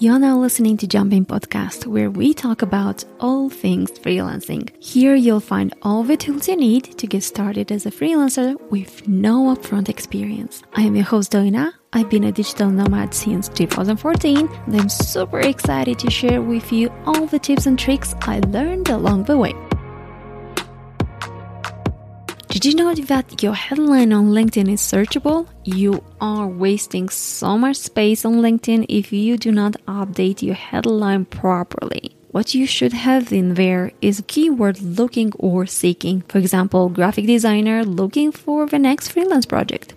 You're now listening to Jumping Podcast, where we talk about all things freelancing. Here you'll find all the tools you need to get started as a freelancer with no upfront experience. I am your host, Doina. I've been a digital nomad since 2014, and I'm super excited to share with you all the tips and tricks I learned along the way. Did you know that your headline on LinkedIn is searchable? You are wasting so much space on LinkedIn if you do not update your headline properly. What you should have in there is keyword looking or seeking. For example, graphic designer looking for the next freelance project.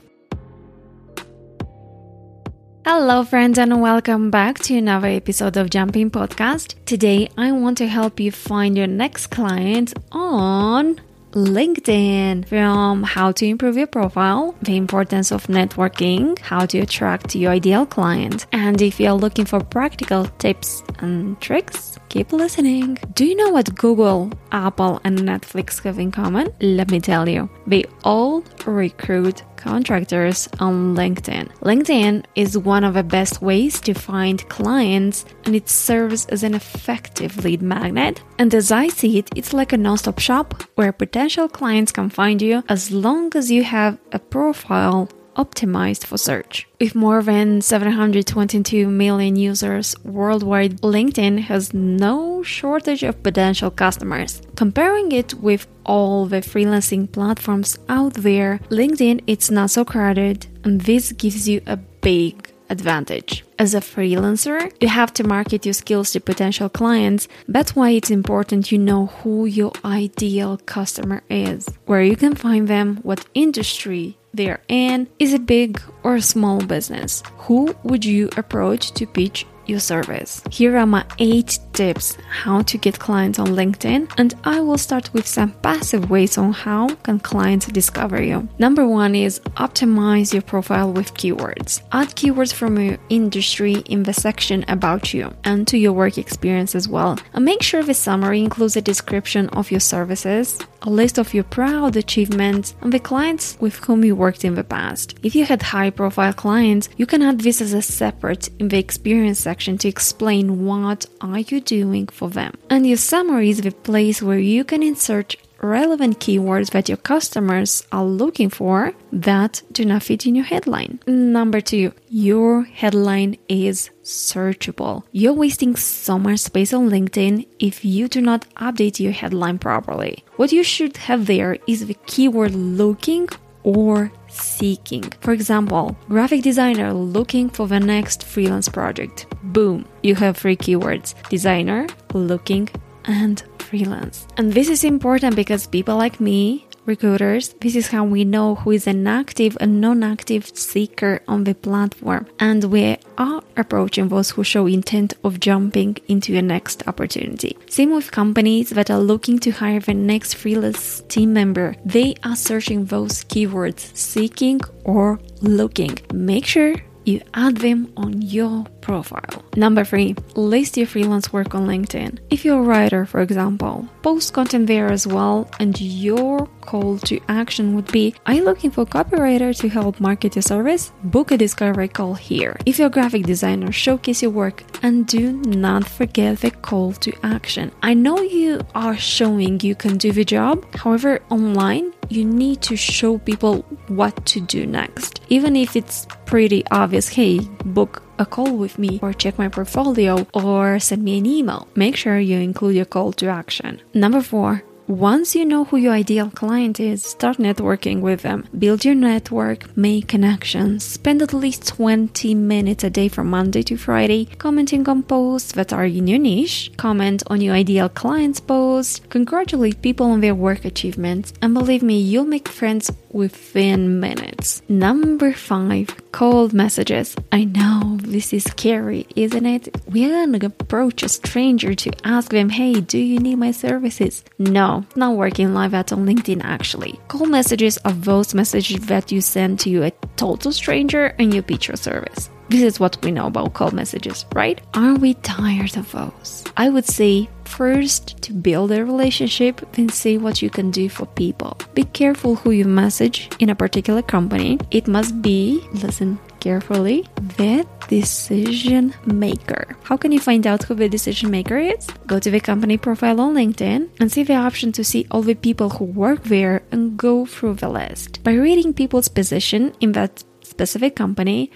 Hello, friends, and welcome back to another episode of Jumping Podcast. Today, I want to help you find your next client on LinkedIn from how to improve your profile, the importance of networking, how to attract your ideal client. And if you're looking for practical tips and tricks, keep listening. Do you know what Google, Apple, and Netflix have in common? Let me tell you. They all recruit contractors on LinkedIn. LinkedIn is one of the best ways to find clients and it serves as an effective lead magnet. And as I see it, it's like a non stop shop where potential clients can find you as long as you have a profile optimized for search. With more than 722 million users worldwide, LinkedIn has no shortage of potential customers. Comparing it with all the freelancing platforms out there, LinkedIn it's not so crowded, and this gives you a big advantage. As a freelancer, you have to market your skills to potential clients. That's why it's important you know who your ideal customer is, where you can find them, what industry they're in, is it big or small business. Who would you approach to pitch your service. Here are my 8 tips how to get clients on LinkedIn and I will start with some passive ways on how can clients discover you. Number 1 is optimize your profile with keywords. Add keywords from your industry in the section about you and to your work experience as well. And make sure the summary includes a description of your services, a list of your proud achievements and the clients with whom you worked in the past. If you had high profile clients, you can add this as a separate in the experience section to explain what are you doing for them. And your summary is the place where you can insert relevant keywords that your customers are looking for that do not fit in your headline. Number two, your headline is searchable. You're wasting so much space on LinkedIn if you do not update your headline properly. What you should have there is the keyword looking or seeking. For example, graphic designer looking for the next freelance project. Boom, you have three keywords designer, looking, and freelance. And this is important because people like me recruiters, this is how we know who is an active and non active seeker on the platform. And we are approaching those who show intent of jumping into a next opportunity. Same with companies that are looking to hire the next freelance team member. They are searching those keywords seeking or looking. Make sure you add them on your profile. Number three, list your freelance work on LinkedIn. If you're a writer, for example, post content there as well, and your call to action would be Are you looking for a copywriter to help market your service? Book a discovery call here. If you're a graphic designer, showcase your work and do not forget the call to action. I know you are showing you can do the job, however, online, you need to show people what to do next. Even if it's pretty obvious, hey, book a call with me or check my portfolio or send me an email. Make sure you include your call to action. Number four, once you know who your ideal client is, start networking with them. Build your network, make connections, spend at least 20 minutes a day from Monday to Friday commenting on posts that are in your niche, comment on your ideal client's posts, congratulate people on their work achievements, and believe me, you'll make friends within minutes. Number five, cold messages. I know this is scary, isn't it? We're gonna approach a stranger to ask them, hey, do you need my services? No, not working live at on LinkedIn actually. Cold messages are those messages that you send to a total stranger and you pitch your service. This is what we know about cold messages, right? Are we tired of those? I would say first to build a relationship, then see what you can do for people. Be careful who you message in a particular company. It must be, listen carefully the decision maker. How can you find out who the decision maker is? Go to the company profile on LinkedIn and see the option to see all the people who work there and go through the list. By reading people's position in that specific company,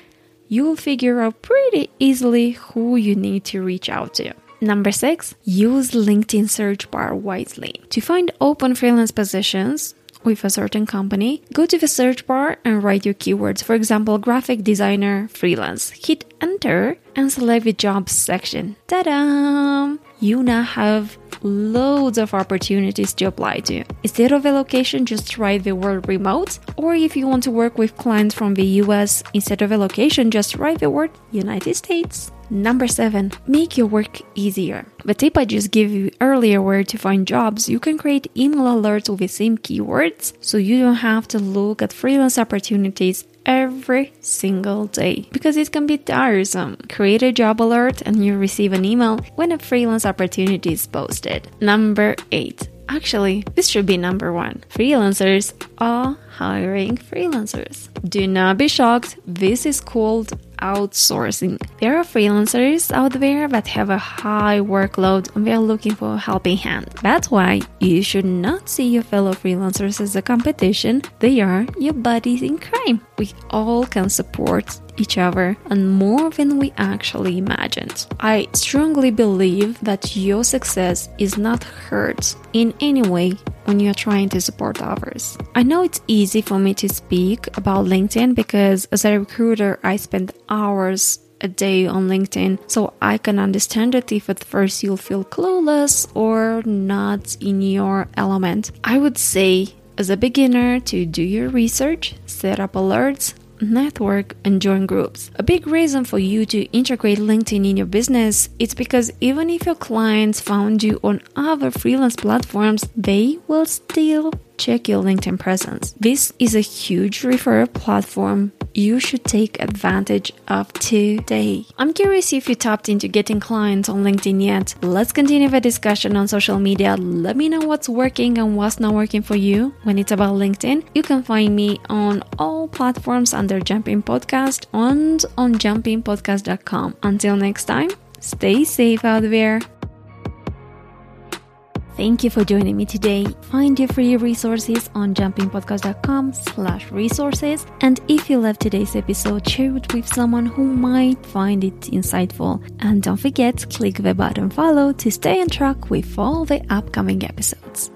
you will figure out pretty easily who you need to reach out to. Number six, use LinkedIn search bar wisely. To find open freelance positions, with a certain company, go to the search bar and write your keywords. For example, graphic designer, freelance. Hit enter and select the jobs section. Ta da! You now have loads of opportunities to apply to. Instead of a location, just write the word remote. Or if you want to work with clients from the US, instead of a location, just write the word United States. Number seven, make your work easier. The tip I just gave you earlier where to find jobs, you can create email alerts with the same keywords so you don't have to look at freelance opportunities every single day because it can be tiresome. Create a job alert and you receive an email when a freelance opportunity is posted. Number eight. Actually, this should be number one. Freelancers are hiring freelancers. Do not be shocked, this is called outsourcing. There are freelancers out there that have a high workload and they are looking for a helping hand. That's why you should not see your fellow freelancers as a competition. They are your buddies in crime. We all can support each other and more than we actually imagined. I strongly believe that your success is not hurt in any way when you're trying to support others. I know it's easy for me to speak about LinkedIn because as a recruiter, I spend hours a day on LinkedIn, so I can understand it if at first you'll feel clueless or not in your element. I would say, as a beginner, to do your research, set up alerts, network, and join groups. A big reason for you to integrate LinkedIn in your business is because even if your clients found you on other freelance platforms, they will still check your LinkedIn presence. This is a huge referral platform you should take advantage of today. I'm curious if you tapped into getting clients on LinkedIn yet. Let's continue the discussion on social media. Let me know what's working and what's not working for you when it's about LinkedIn. You can find me on all platforms under Jumping Podcast and on jumpingpodcast.com. Until next time, stay safe out there. Thank you for joining me today. Find your free resources on jumpingpodcast.com slash resources. And if you loved today's episode, share it with someone who might find it insightful. And don't forget, click the button follow to stay on track with all the upcoming episodes.